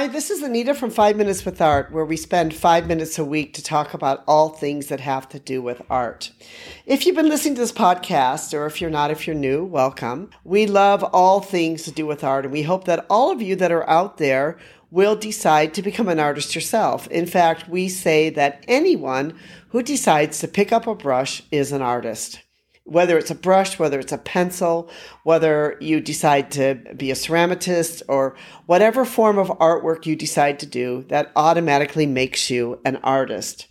Hi, this is Anita from Five Minutes with Art, where we spend five minutes a week to talk about all things that have to do with art. If you've been listening to this podcast, or if you're not, if you're new, welcome. We love all things to do with art, and we hope that all of you that are out there will decide to become an artist yourself. In fact, we say that anyone who decides to pick up a brush is an artist whether it's a brush, whether it's a pencil, whether you decide to be a ceramicist or whatever form of artwork you decide to do, that automatically makes you an artist.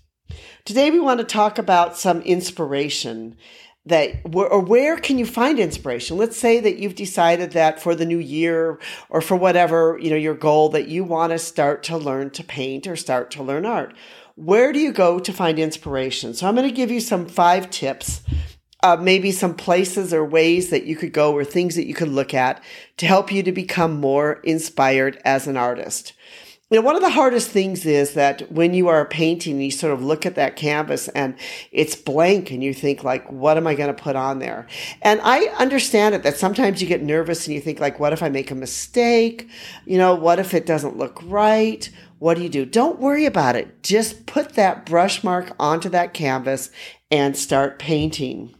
Today we want to talk about some inspiration that or where can you find inspiration? Let's say that you've decided that for the new year or for whatever you know your goal that you want to start to learn to paint or start to learn art. Where do you go to find inspiration? So i'm going to give you some five tips uh, maybe some places or ways that you could go or things that you could look at to help you to become more inspired as an artist. You know, one of the hardest things is that when you are painting, and you sort of look at that canvas and it's blank and you think like, what am I going to put on there? And I understand it that sometimes you get nervous and you think like, what if I make a mistake? You know, what if it doesn't look right? What do you do? Don't worry about it. Just put that brush mark onto that canvas and start painting.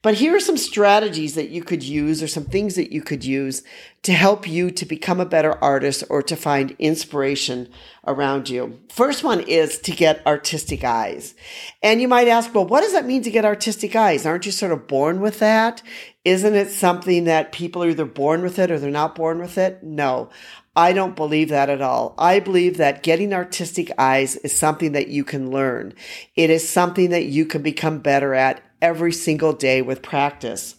But here are some strategies that you could use or some things that you could use to help you to become a better artist or to find inspiration around you. First one is to get artistic eyes. And you might ask, well, what does that mean to get artistic eyes? Aren't you sort of born with that? Isn't it something that people are either born with it or they're not born with it? No. I don't believe that at all. I believe that getting artistic eyes is something that you can learn. It is something that you can become better at every single day with practice.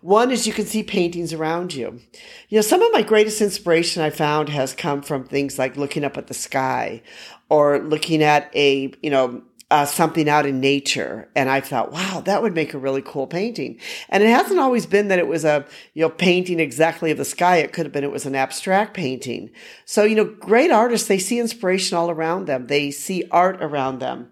One is you can see paintings around you. You know, some of my greatest inspiration I found has come from things like looking up at the sky or looking at a, you know, uh, something out in nature. And I thought, wow, that would make a really cool painting. And it hasn't always been that it was a, you know, painting exactly of the sky. It could have been, it was an abstract painting. So, you know, great artists, they see inspiration all around them. They see art around them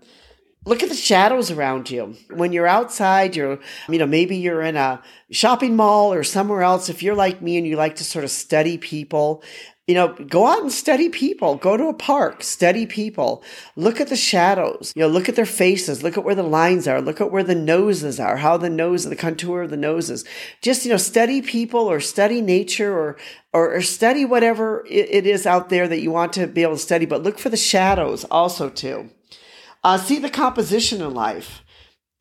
look at the shadows around you. When you're outside, you're, you know, maybe you're in a shopping mall or somewhere else. If you're like me and you like to sort of study people, you know, go out and study people. Go to a park, study people. Look at the shadows. You know, look at their faces. Look at where the lines are. Look at where the noses are, how the nose, the contour of the noses. Just, you know, study people or study nature or, or, or study whatever it is out there that you want to be able to study, but look for the shadows also too. Uh, see the composition in life.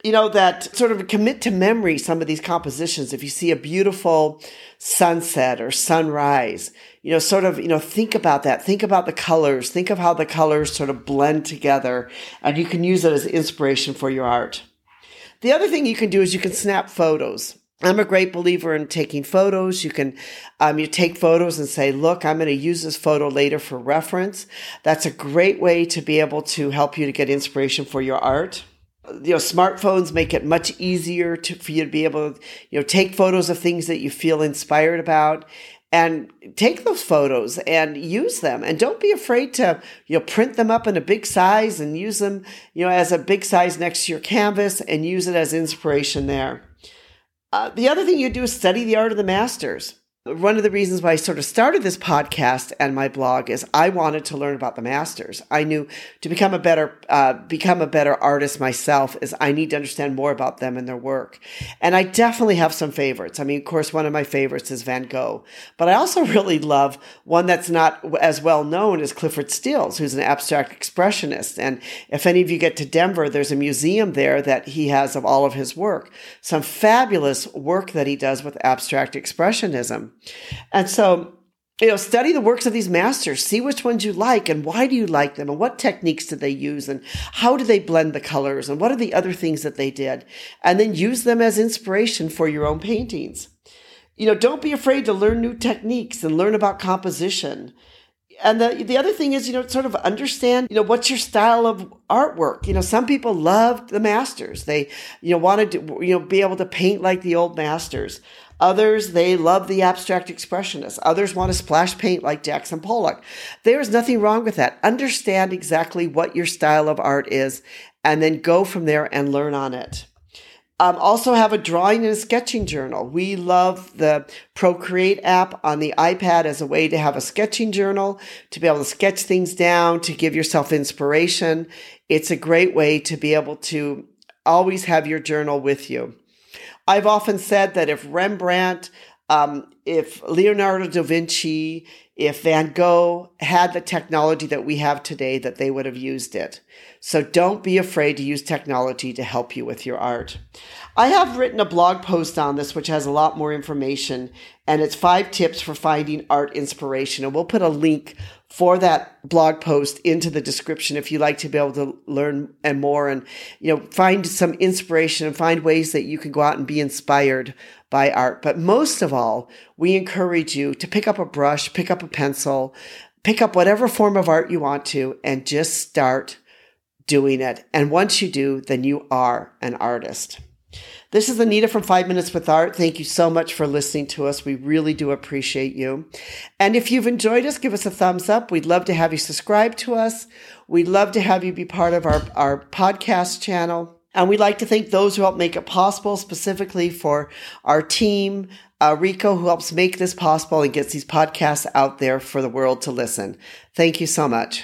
You know, that sort of commit to memory some of these compositions. If you see a beautiful sunset or sunrise, you know, sort of, you know, think about that. Think about the colors. Think of how the colors sort of blend together and you can use it as inspiration for your art. The other thing you can do is you can snap photos. I'm a great believer in taking photos. You can, um, you take photos and say, look, I'm going to use this photo later for reference. That's a great way to be able to help you to get inspiration for your art. You know, smartphones make it much easier to, for you to be able to, you know, take photos of things that you feel inspired about and take those photos and use them and don't be afraid to you know print them up in a big size and use them you know as a big size next to your canvas and use it as inspiration there uh, the other thing you do is study the art of the masters. One of the reasons why I sort of started this podcast and my blog is I wanted to learn about the masters. I knew to become a better uh, become a better artist myself is I need to understand more about them and their work. And I definitely have some favorites. I mean, of course, one of my favorites is Van Gogh, but I also really love one that's not as well known as Clyfford Stills, who's an abstract expressionist. And if any of you get to Denver, there's a museum there that he has of all of his work. Some fabulous work that he does with abstract expressionism. And so, you know, study the works of these masters, see which ones you like and why do you like them and what techniques do they use and how do they blend the colors and what are the other things that they did? And then use them as inspiration for your own paintings. You know, don't be afraid to learn new techniques and learn about composition. And the, the other thing is, you know, sort of understand, you know, what's your style of artwork? You know, some people love the masters. They, you know, wanted to, you know, be able to paint like the old masters. Others, they love the abstract expressionists. Others want to splash paint like Jackson Pollock. There is nothing wrong with that. Understand exactly what your style of art is and then go from there and learn on it. Um, also have a drawing and a sketching journal. We love the Procreate app on the iPad as a way to have a sketching journal, to be able to sketch things down, to give yourself inspiration. It's a great way to be able to always have your journal with you. I've often said that if Rembrandt, um, if Leonardo da Vinci, if Van Gogh had the technology that we have today, that they would have used it. So don't be afraid to use technology to help you with your art. I have written a blog post on this, which has a lot more information, and it's five tips for finding art inspiration. And we'll put a link for that blog post into the description if you'd like to be able to learn and more and you know find some inspiration and find ways that you can go out and be inspired by art but most of all we encourage you to pick up a brush pick up a pencil pick up whatever form of art you want to and just start doing it and once you do then you are an artist this is Anita from Five Minutes with Art. Thank you so much for listening to us. We really do appreciate you. And if you've enjoyed us, give us a thumbs up. We'd love to have you subscribe to us. We'd love to have you be part of our, our podcast channel. And we'd like to thank those who help make it possible, specifically for our team, uh, Rico, who helps make this possible and gets these podcasts out there for the world to listen. Thank you so much.